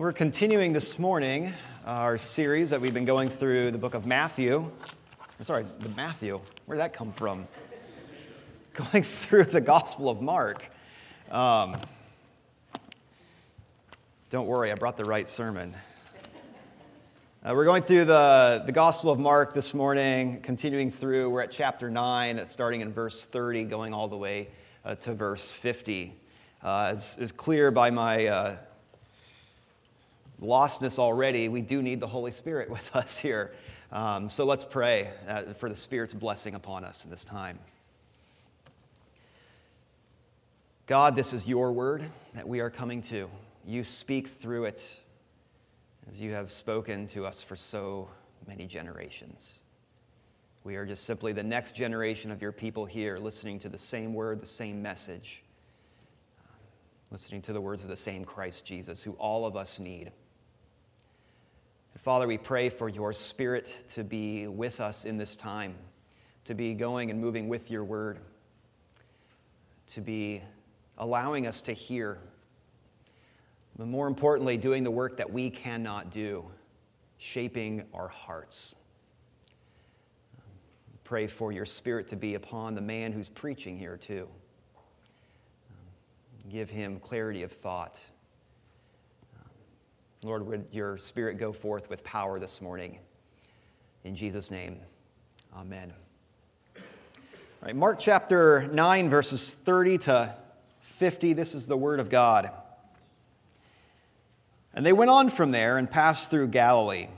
We're continuing this morning our series that we've been going through the book of Matthew. I'm Sorry, the Matthew. Where did that come from? Going through the Gospel of Mark. Um, don't worry, I brought the right sermon. Uh, we're going through the, the Gospel of Mark this morning, continuing through. We're at chapter 9, starting in verse 30, going all the way uh, to verse 50. Uh, it's, it's clear by my uh, lostness already, we do need the Holy Spirit with us here. Um, so let's pray uh, for the Spirit's blessing upon us in this time. God, this is your word that we are coming to. You speak through it as you have spoken to us for so many generations. We are just simply the next generation of your people here, listening to the same word, the same message, listening to the words of the same Christ Jesus, who all of us need. Father, we pray for your Spirit to be with us in this time, to be going and moving with your word, to be allowing us to hear, but more importantly, doing the work that we cannot do, shaping our hearts. Pray for your Spirit to be upon the man who's preaching here, too. Give him clarity of thought Lord, would your spirit go forth with power this morning? In Jesus' name, amen. All right, Mark chapter 9, verses 30 to 50. This is the word of God. And they went on from there and passed through Galilee.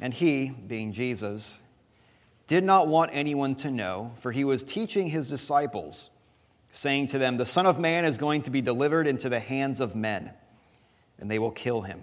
And he, being Jesus, did not want anyone to know, for he was teaching his disciples, saying to them, The Son of Man is going to be delivered into the hands of men, and they will kill him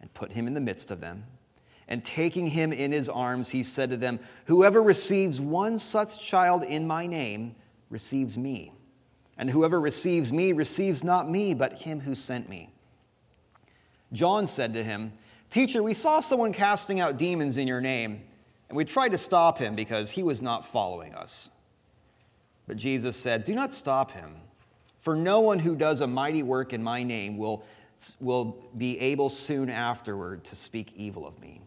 and put him in the midst of them. And taking him in his arms, he said to them, Whoever receives one such child in my name receives me. And whoever receives me receives not me, but him who sent me. John said to him, Teacher, we saw someone casting out demons in your name, and we tried to stop him because he was not following us. But Jesus said, Do not stop him, for no one who does a mighty work in my name will will be able soon afterward to speak evil of me.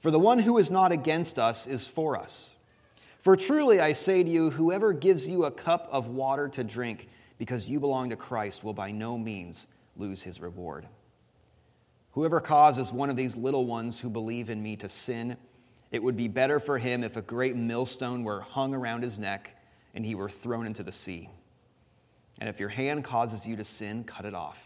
For the one who is not against us is for us. For truly I say to you, whoever gives you a cup of water to drink because you belong to Christ will by no means lose his reward. Whoever causes one of these little ones who believe in me to sin, it would be better for him if a great millstone were hung around his neck and he were thrown into the sea. And if your hand causes you to sin, cut it off.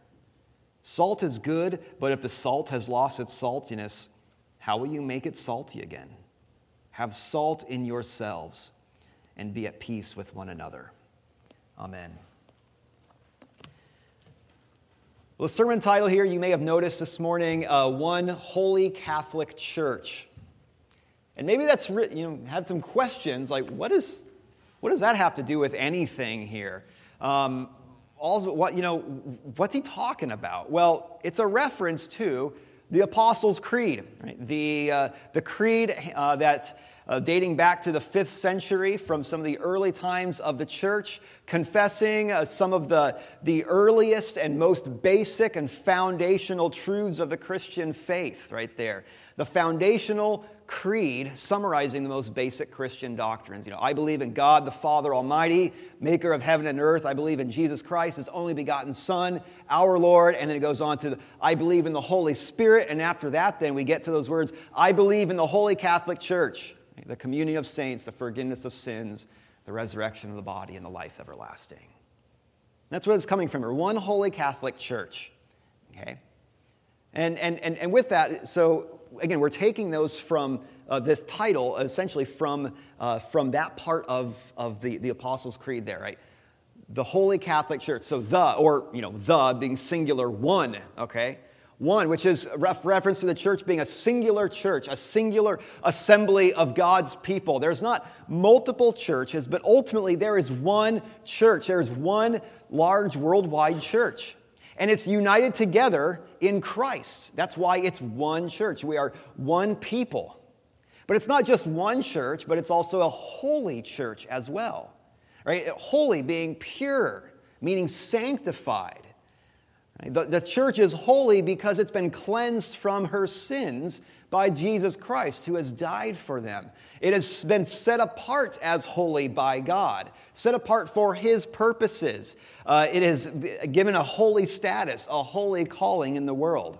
Salt is good, but if the salt has lost its saltiness, how will you make it salty again? Have salt in yourselves and be at peace with one another. Amen. Well, the sermon title here, you may have noticed this morning, uh, One Holy Catholic Church. And maybe that's, you know, had some questions like, what, is, what does that have to do with anything here? Um, also, what, you know, what's he talking about? Well, it's a reference to the Apostles' Creed, right? the, uh, the creed uh, that uh, dating back to the fifth century from some of the early times of the church, confessing uh, some of the, the earliest and most basic and foundational truths of the Christian faith, right there. The foundational creed summarizing the most basic Christian doctrines. You know, I believe in God the Father Almighty, maker of heaven and earth. I believe in Jesus Christ, his only begotten Son, our Lord. And then it goes on to, I believe in the Holy Spirit. And after that, then we get to those words, I believe in the Holy Catholic Church, the communion of saints, the forgiveness of sins, the resurrection of the body, and the life everlasting. That's where it's coming from. We're one holy Catholic Church. Okay? And, and, and, and with that, so again, we're taking those from uh, this title, essentially from, uh, from that part of, of the, the Apostles' Creed there, right? The Holy Catholic Church. So the, or, you know, the being singular, one, okay? One, which is ref- reference to the church being a singular church, a singular assembly of God's people. There's not multiple churches, but ultimately there is one church. There is one large worldwide church and it's united together in Christ. That's why it's one church. We are one people. But it's not just one church, but it's also a holy church as well. Right? Holy being pure, meaning sanctified. The, the church is holy because it's been cleansed from her sins by Jesus Christ, who has died for them. It has been set apart as holy by God, set apart for His purposes. Uh, it is given a holy status, a holy calling in the world.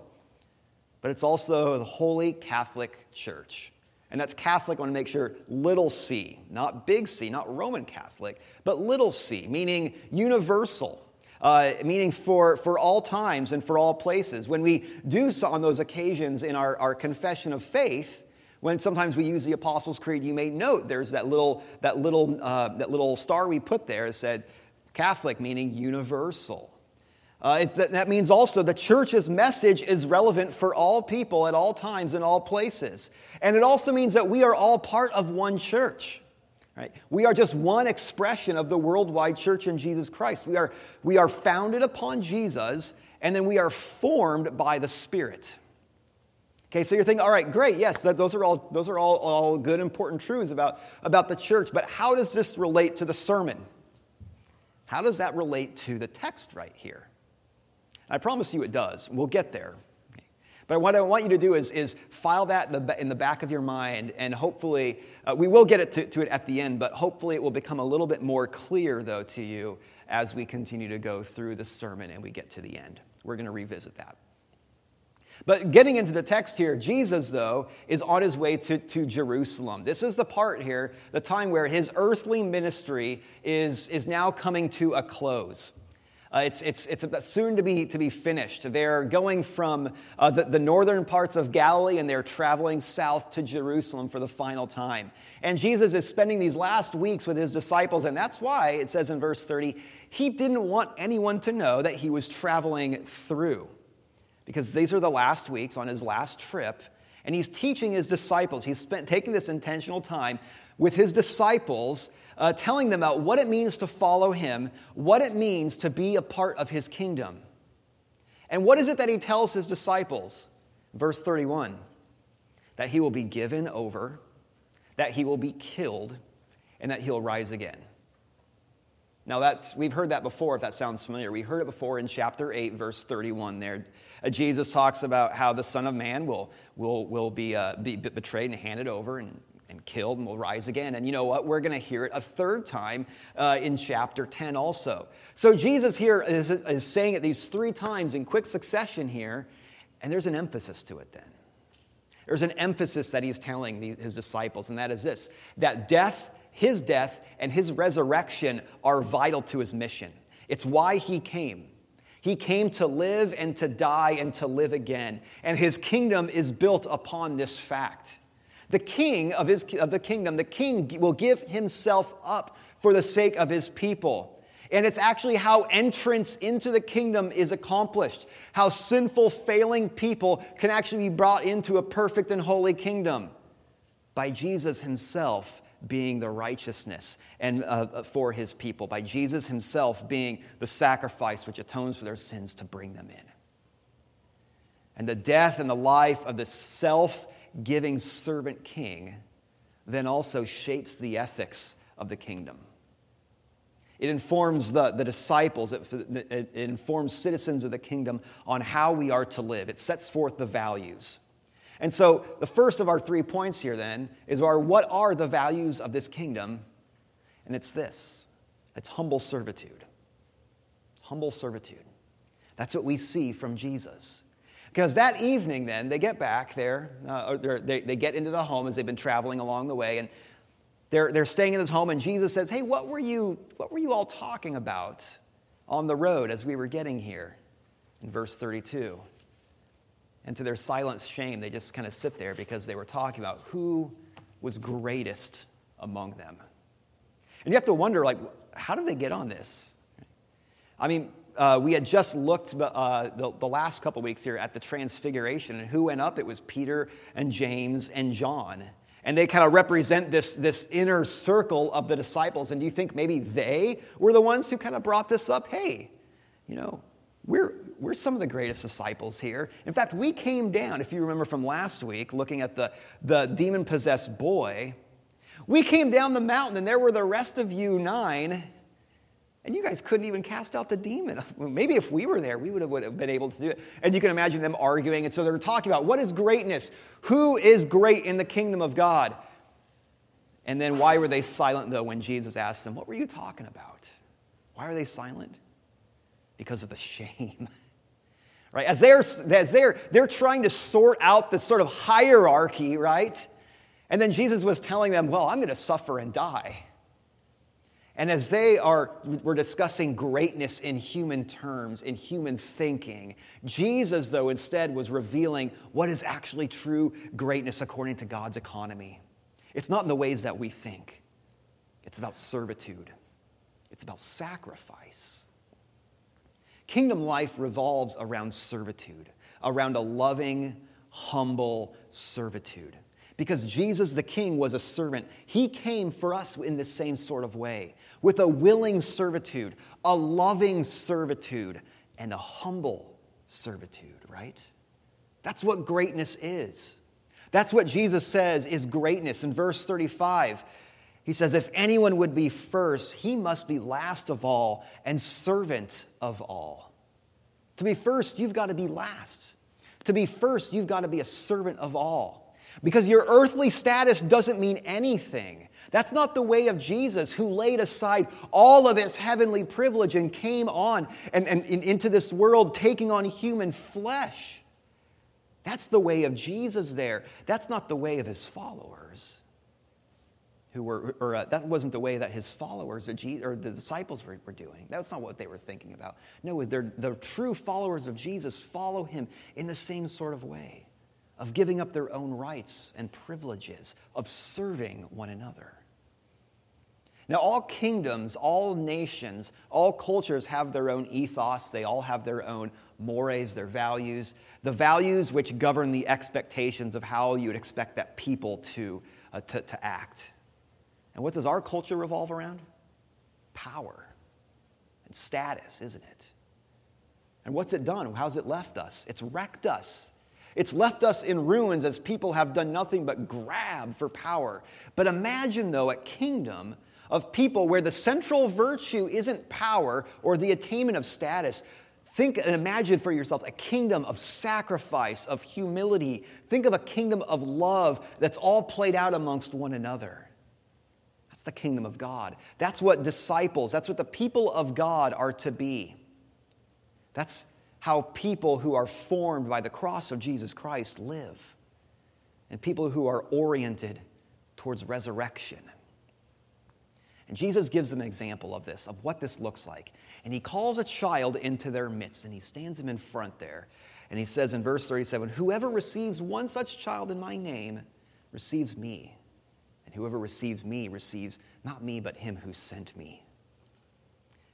But it's also the Holy Catholic Church. And that's Catholic, I want to make sure, little c, not big C, not Roman Catholic, but little c, meaning universal uh, meaning for, for all times and for all places. When we do so on those occasions in our, our confession of faith, when sometimes we use the Apostles' Creed, you may note there's that little, that little, uh, that little star we put there that said Catholic, meaning universal. Uh, it, that means also the church's message is relevant for all people at all times in all places. And it also means that we are all part of one church. Right? We are just one expression of the worldwide church in Jesus Christ. We are, we are founded upon Jesus, and then we are formed by the Spirit. Okay, so you're thinking, all right, great, yes, that, those are all, those are all, all good, important truths about, about the church, but how does this relate to the sermon? How does that relate to the text right here? I promise you it does. We'll get there. But what I want you to do is, is file that in the, in the back of your mind, and hopefully, uh, we will get it to, to it at the end, but hopefully it will become a little bit more clear, though, to you as we continue to go through the sermon and we get to the end. We're going to revisit that. But getting into the text here, Jesus, though, is on his way to, to Jerusalem. This is the part here, the time where his earthly ministry is, is now coming to a close. Uh, it's, it's, it's soon to be, to be finished. They're going from uh, the, the northern parts of Galilee and they're traveling south to Jerusalem for the final time. And Jesus is spending these last weeks with his disciples, and that's why it says in verse 30, he didn't want anyone to know that he was traveling through. Because these are the last weeks on his last trip, and he's teaching his disciples. He's spent, taking this intentional time with his disciples uh, telling them about what it means to follow him, what it means to be a part of his kingdom. And what is it that he tells his disciples? Verse 31 that he will be given over, that he will be killed, and that he'll rise again. Now, that's, we've heard that before, if that sounds familiar. We heard it before in chapter 8, verse 31 there. Uh, Jesus talks about how the Son of Man will, will, will be, uh, be betrayed and handed over, and and killed and will rise again. And you know what? We're going to hear it a third time uh, in chapter 10 also. So Jesus here is, is saying it these three times in quick succession here, and there's an emphasis to it then. There's an emphasis that he's telling the, his disciples, and that is this that death, his death, and his resurrection are vital to his mission. It's why he came. He came to live and to die and to live again. And his kingdom is built upon this fact the king of, his, of the kingdom, the king will give himself up for the sake of his people. And it's actually how entrance into the kingdom is accomplished, how sinful, failing people can actually be brought into a perfect and holy kingdom by Jesus himself being the righteousness and uh, for his people, by Jesus himself being the sacrifice which atones for their sins to bring them in. And the death and the life of the self giving servant king then also shapes the ethics of the kingdom. It informs the, the disciples, it, it, informs citizens of the kingdom on how we are to live. It sets forth the values. And so, the first of our three points here then is our, what are the values of this kingdom? And it's this it's humble servitude. Humble servitude. That's what we see from Jesus. Because that evening, then, they get back there, uh, they, they get into the home as they've been traveling along the way, and they're, they're staying in this home, and Jesus says, Hey, what were, you, what were you all talking about on the road as we were getting here? In verse 32. And to their silent shame, they just kind of sit there because they were talking about who was greatest among them. And you have to wonder, like, how did they get on this? I mean, uh, we had just looked uh, the, the, last couple weeks here at the transfiguration and who went up? It was peter and james and john. And they kind of represent this, this inner circle of the disciples. And do you think maybe they were the ones who kind of brought this up? Hey you know we're, we're some of the greatest disciples here. In fact we came down if you remember from last week looking at the, the demon possessed boy we came down the mountain and there were the rest of you nine and you guys couldn't even cast out the demon. Maybe if we were there, we would have, would have been able to do it. And you can imagine them arguing. And so they're talking about what is greatness? Who is great in the kingdom of God? And then why were they silent, though, when Jesus asked them, What were you talking about? Why are they silent? Because of the shame. right? As they're, as they're, they're trying to sort out this sort of hierarchy, right? And then Jesus was telling them, Well, I'm going to suffer and die. And as they are, we're discussing greatness in human terms, in human thinking, Jesus, though, instead was revealing what is actually true greatness according to God's economy. It's not in the ways that we think, it's about servitude, it's about sacrifice. Kingdom life revolves around servitude, around a loving, humble servitude. Because Jesus the King was a servant. He came for us in the same sort of way, with a willing servitude, a loving servitude, and a humble servitude, right? That's what greatness is. That's what Jesus says is greatness. In verse 35, he says, If anyone would be first, he must be last of all and servant of all. To be first, you've got to be last. To be first, you've got to be a servant of all. Because your earthly status doesn't mean anything. That's not the way of Jesus, who laid aside all of his heavenly privilege and came on and, and, and, into this world taking on human flesh. That's the way of Jesus there. That's not the way of his followers. Who were, or uh, that wasn't the way that his followers or, Jesus, or the disciples were, were doing. That's not what they were thinking about. No, the true followers of Jesus follow him in the same sort of way of giving up their own rights and privileges, of serving one another. Now, all kingdoms, all nations, all cultures have their own ethos. They all have their own mores, their values, the values which govern the expectations of how you would expect that people to, uh, to, to act. And what does our culture revolve around? Power and status, isn't it? And what's it done? How's it left us? It's wrecked us. It's left us in ruins as people have done nothing but grab for power. But imagine, though, a kingdom of people where the central virtue isn't power or the attainment of status. Think and imagine for yourselves a kingdom of sacrifice, of humility. Think of a kingdom of love that's all played out amongst one another. That's the kingdom of God. That's what disciples, that's what the people of God are to be. That's how people who are formed by the cross of Jesus Christ live, and people who are oriented towards resurrection. And Jesus gives them an example of this, of what this looks like. And he calls a child into their midst, and he stands him in front there. And he says in verse 37 Whoever receives one such child in my name receives me. And whoever receives me receives not me, but him who sent me.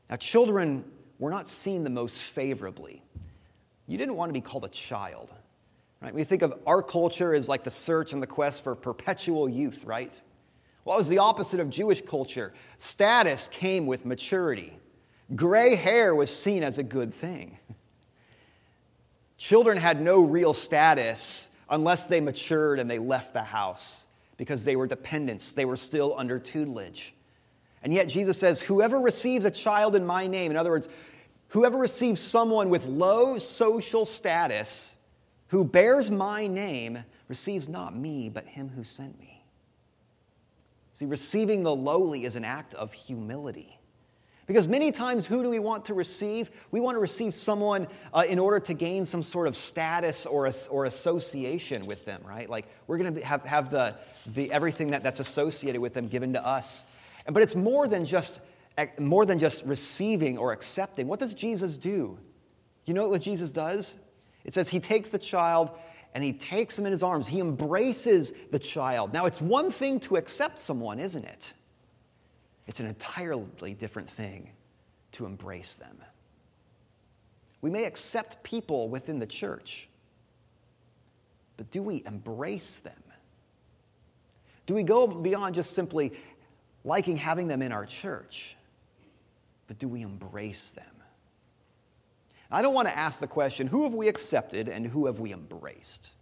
Now, children were not seen the most favorably. You didn't want to be called a child, right? We think of our culture as like the search and the quest for perpetual youth, right? What was the opposite of Jewish culture? Status came with maturity. Gray hair was seen as a good thing. Children had no real status unless they matured and they left the house. because they were dependents, they were still under tutelage. And yet Jesus says, Whoever receives a child in my name, in other words, whoever receives someone with low social status who bears my name receives not me, but him who sent me. See, receiving the lowly is an act of humility. Because many times, who do we want to receive? We want to receive someone uh, in order to gain some sort of status or, or association with them, right? Like we're going to have, have the, the, everything that, that's associated with them given to us. But it's more than, just, more than just receiving or accepting. What does Jesus do? You know what Jesus does? It says he takes the child and he takes him in his arms. He embraces the child. Now, it's one thing to accept someone, isn't it? It's an entirely different thing to embrace them. We may accept people within the church, but do we embrace them? Do we go beyond just simply liking having them in our church, but do we embrace them? I don't want to ask the question, who have we accepted and who have we embraced?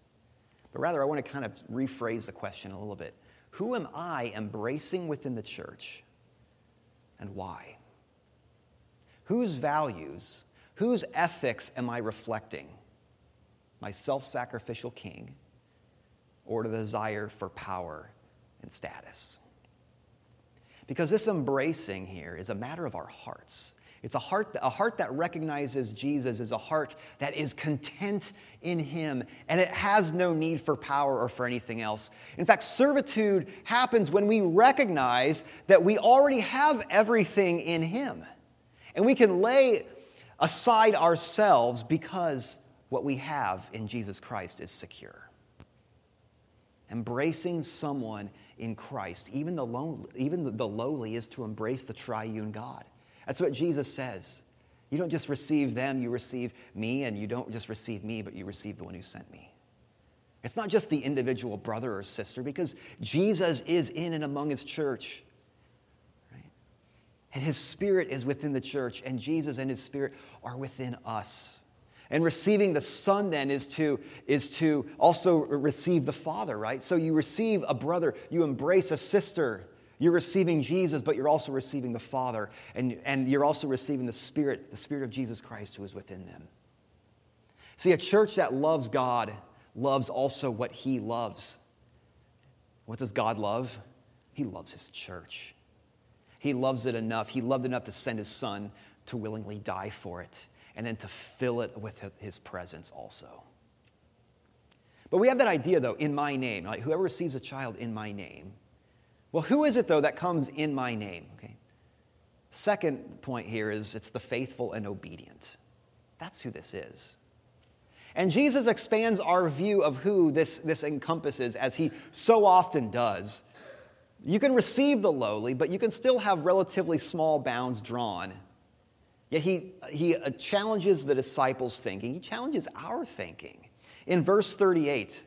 But rather, I want to kind of rephrase the question a little bit. Who am I embracing within the church? and why? Whose values, whose ethics am I reflecting? My self sacrificial king or the desire for power and status? Because this embracing here is a matter of our hearts. It's a heart, a heart that recognizes Jesus is a heart that is content in Him and it has no need for power or for anything else. In fact, servitude happens when we recognize that we already have everything in Him. And we can lay aside ourselves because what we have in Jesus Christ is secure. Embracing someone in Christ, even the, lonely, even the lowly, is to embrace the triune God. That's what Jesus says. You don't just receive them, you receive me, and you don't just receive me, but you receive the one who sent me. It's not just the individual brother or sister, because Jesus is in and among his church. Right? And his spirit is within the church, and Jesus and his spirit are within us. And receiving the Son then is to, is to also receive the Father, right? So you receive a brother, you embrace a sister, you're receiving Jesus, but you're also receiving the Father, and, and you're also receiving the Spirit, the Spirit of Jesus Christ who is within them. See, a church that loves God loves also what He loves. What does God love? He loves His church. He loves it enough. He loved enough to send His Son to willingly die for it, and then to fill it with His presence also. But we have that idea, though, in my name. Like whoever receives a child in my name, well, who is it, though, that comes in my name? Okay. Second point here is it's the faithful and obedient. That's who this is. And Jesus expands our view of who this, this encompasses, as he so often does. You can receive the lowly, but you can still have relatively small bounds drawn. Yet he, he challenges the disciples' thinking, he challenges our thinking. In verse 38,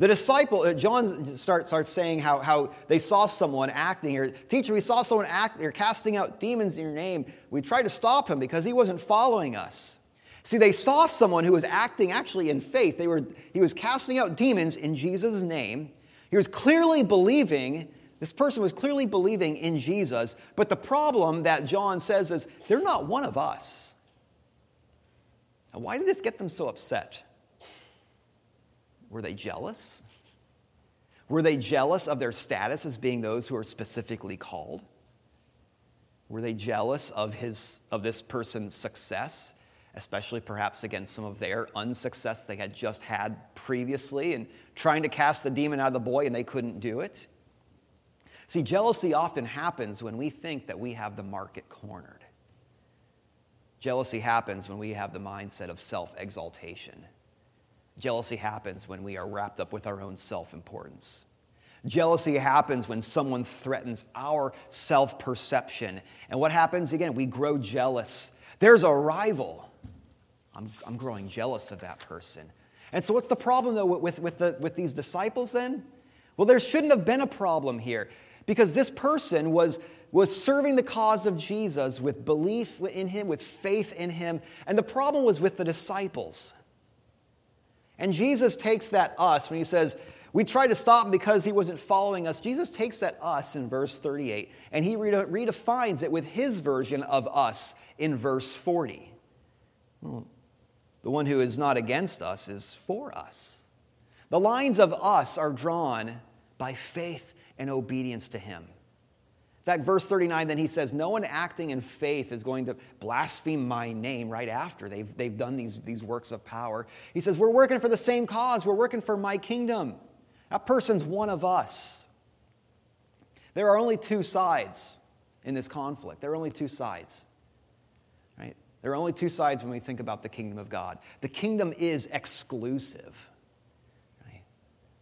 the disciple, uh, John starts, starts saying how, how they saw someone acting, or teacher, we saw someone act, or casting out demons in your name. We tried to stop him because he wasn't following us. See, they saw someone who was acting actually in faith. They were, he was casting out demons in Jesus' name. He was clearly believing, this person was clearly believing in Jesus, but the problem that John says is they're not one of us. Now, why did this get them so upset? Were they jealous? Were they jealous of their status as being those who are specifically called? Were they jealous of, his, of this person's success, especially perhaps against some of their unsuccess they had just had previously and trying to cast the demon out of the boy and they couldn't do it? See, jealousy often happens when we think that we have the market cornered. Jealousy happens when we have the mindset of self exaltation. Jealousy happens when we are wrapped up with our own self importance. Jealousy happens when someone threatens our self perception. And what happens again? We grow jealous. There's a rival. I'm, I'm growing jealous of that person. And so, what's the problem though with, with, the, with these disciples then? Well, there shouldn't have been a problem here because this person was, was serving the cause of Jesus with belief in him, with faith in him. And the problem was with the disciples. And Jesus takes that us when he says, We tried to stop him because he wasn't following us. Jesus takes that us in verse 38 and he redefines it with his version of us in verse 40. Hmm. The one who is not against us is for us. The lines of us are drawn by faith and obedience to him. In fact, verse 39, then he says, No one acting in faith is going to blaspheme my name right after they've, they've done these, these works of power. He says, We're working for the same cause, we're working for my kingdom. That person's one of us. There are only two sides in this conflict. There are only two sides. Right? There are only two sides when we think about the kingdom of God. The kingdom is exclusive. Right?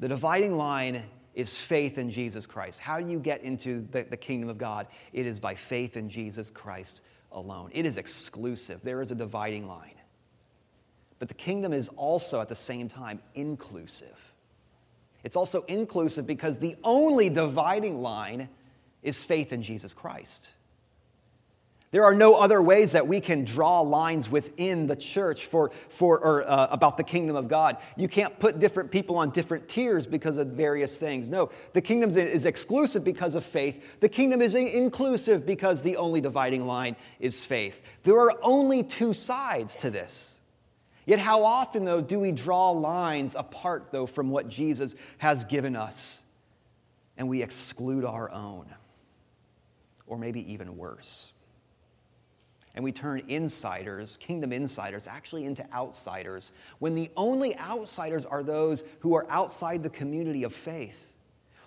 The dividing line is faith in Jesus Christ. How do you get into the, the kingdom of God? It is by faith in Jesus Christ alone. It is exclusive. There is a dividing line. But the kingdom is also at the same time inclusive. It's also inclusive because the only dividing line is faith in Jesus Christ. There are no other ways that we can draw lines within the church for, for, or, uh, about the kingdom of God. You can't put different people on different tiers because of various things. No, the kingdom is exclusive because of faith. The kingdom is inclusive because the only dividing line is faith. There are only two sides to this. Yet, how often, though, do we draw lines apart, though, from what Jesus has given us and we exclude our own? Or maybe even worse. And we turn insiders, kingdom insiders, actually into outsiders, when the only outsiders are those who are outside the community of faith.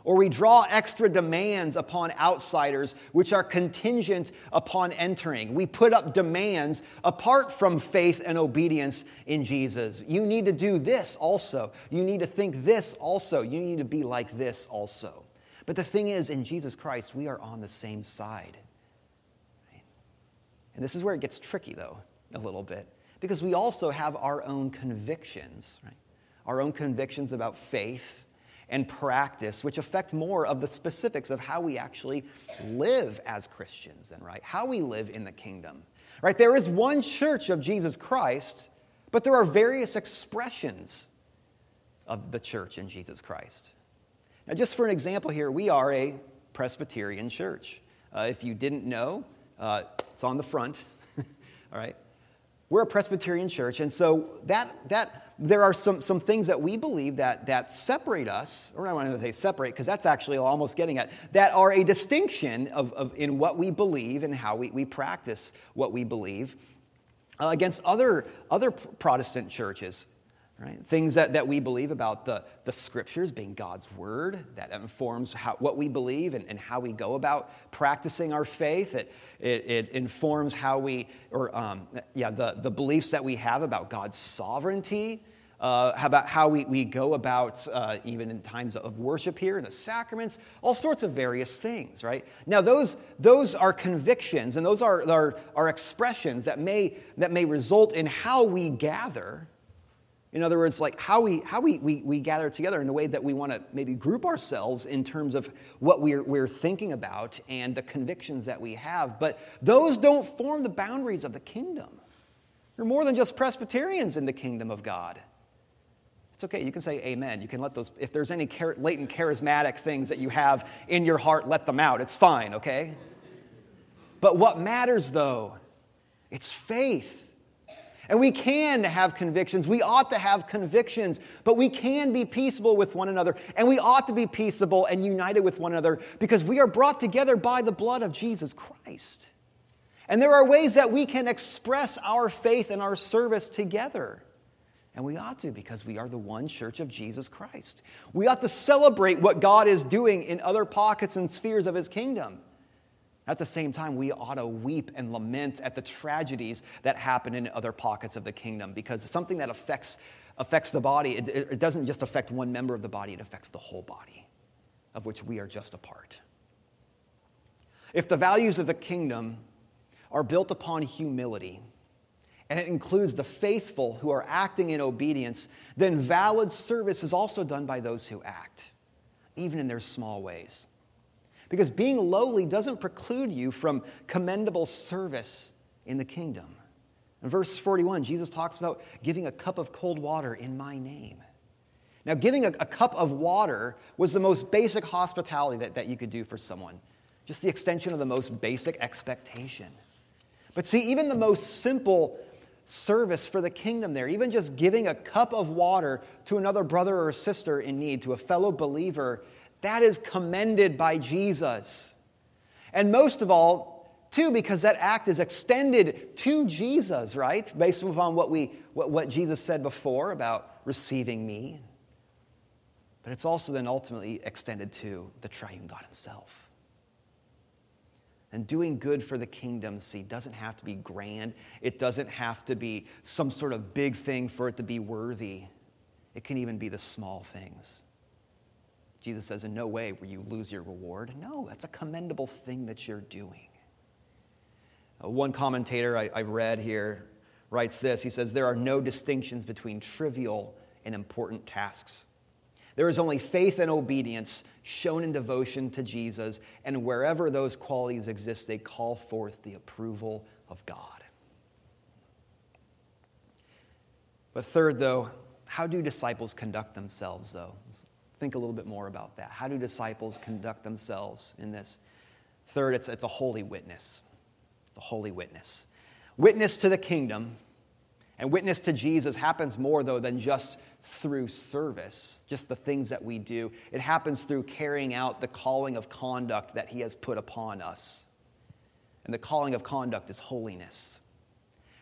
Or we draw extra demands upon outsiders, which are contingent upon entering. We put up demands apart from faith and obedience in Jesus. You need to do this also. You need to think this also. You need to be like this also. But the thing is, in Jesus Christ, we are on the same side. And this is where it gets tricky, though, a little bit, because we also have our own convictions, right? Our own convictions about faith and practice, which affect more of the specifics of how we actually live as Christians and right, how we live in the kingdom. Right? There is one church of Jesus Christ, but there are various expressions of the church in Jesus Christ. Now, just for an example here, we are a Presbyterian church. Uh, if you didn't know, uh, it's on the front. All right. We're a Presbyterian church, and so that, that there are some, some things that we believe that, that separate us, or I want to say separate, because that's actually almost getting at, that are a distinction of, of, in what we believe and how we, we practice what we believe uh, against other, other Protestant churches. Right? Things that, that we believe about the, the scriptures being God's word, that informs how, what we believe and, and how we go about practicing our faith. It, it, it informs how we, or um, yeah, the, the beliefs that we have about God's sovereignty, uh, about how we, we go about uh, even in times of worship here in the sacraments, all sorts of various things, right? Now, those, those are convictions and those are, are, are expressions that may, that may result in how we gather in other words, like how we, how we, we, we gather together in a way that we want to maybe group ourselves in terms of what we're, we're thinking about and the convictions that we have. But those don't form the boundaries of the kingdom. You're more than just Presbyterians in the kingdom of God. It's okay, you can say amen. You can let those, if there's any latent charismatic things that you have in your heart, let them out. It's fine, okay? But what matters though, it's faith. And we can have convictions. We ought to have convictions, but we can be peaceable with one another. And we ought to be peaceable and united with one another because we are brought together by the blood of Jesus Christ. And there are ways that we can express our faith and our service together. And we ought to because we are the one church of Jesus Christ. We ought to celebrate what God is doing in other pockets and spheres of his kingdom. At the same time, we ought to weep and lament at the tragedies that happen in other pockets of the kingdom because something that affects, affects the body, it, it doesn't just affect one member of the body, it affects the whole body, of which we are just a part. If the values of the kingdom are built upon humility, and it includes the faithful who are acting in obedience, then valid service is also done by those who act, even in their small ways. Because being lowly doesn't preclude you from commendable service in the kingdom. In verse 41, Jesus talks about giving a cup of cold water in my name. Now, giving a, a, cup of water was the most basic hospitality that, that you could do for someone, just the extension of the most basic expectation. But see, even the most simple service for the kingdom there, even just giving a cup of water to another brother or sister in need, to a fellow believer, that is commended by Jesus. And most of all, too, because that act is extended to Jesus, right? Based upon what, we, what, what Jesus said before about receiving me. But it's also then ultimately extended to the triune God Himself. And doing good for the kingdom, see, doesn't have to be grand. It doesn't have to be some sort of big thing for it to be worthy. It can even be the small things. Jesus says, in no way will you lose your reward. No, that's a commendable thing that you're doing. Uh, one commentator I, I read here writes this He says, There are no distinctions between trivial and important tasks. There is only faith and obedience shown in devotion to Jesus, and wherever those qualities exist, they call forth the approval of God. But third, though, how do disciples conduct themselves, though? Think a little bit more about that. How do disciples conduct themselves in this? Third, it's, it's a holy witness. It's a holy witness. Witness to the kingdom and witness to Jesus happens more, though, than just through service, just the things that we do. It happens through carrying out the calling of conduct that He has put upon us. And the calling of conduct is holiness.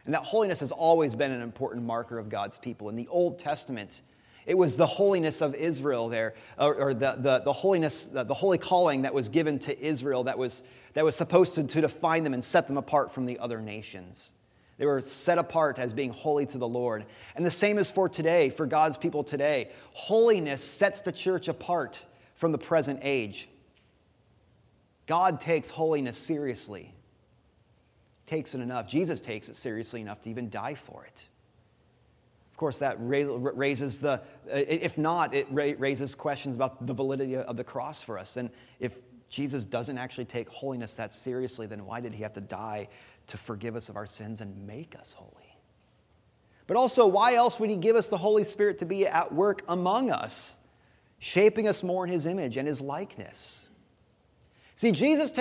And that holiness has always been an important marker of God's people. In the Old Testament, it was the holiness of Israel there, or, or the, the, the, holiness, the, the, holy calling that was given to Israel that was, that was supposed to, to define them and set them apart from the other nations. They were set apart as being holy to the Lord. And the same is for today, for God's people today. Holiness sets the church apart from the present age. God takes holiness seriously. Takes it enough. Jesus takes it seriously enough to even die for it. Course, that raises the, uh, if not, it raises questions about the validity of the cross for us. And if Jesus doesn't actually take holiness that seriously, then why did he have to die to forgive us of our sins and make us holy. But also, why else would He give us the Holy Spirit to be at work among us, shaping us more in His image and His likeness? See, Jesus takes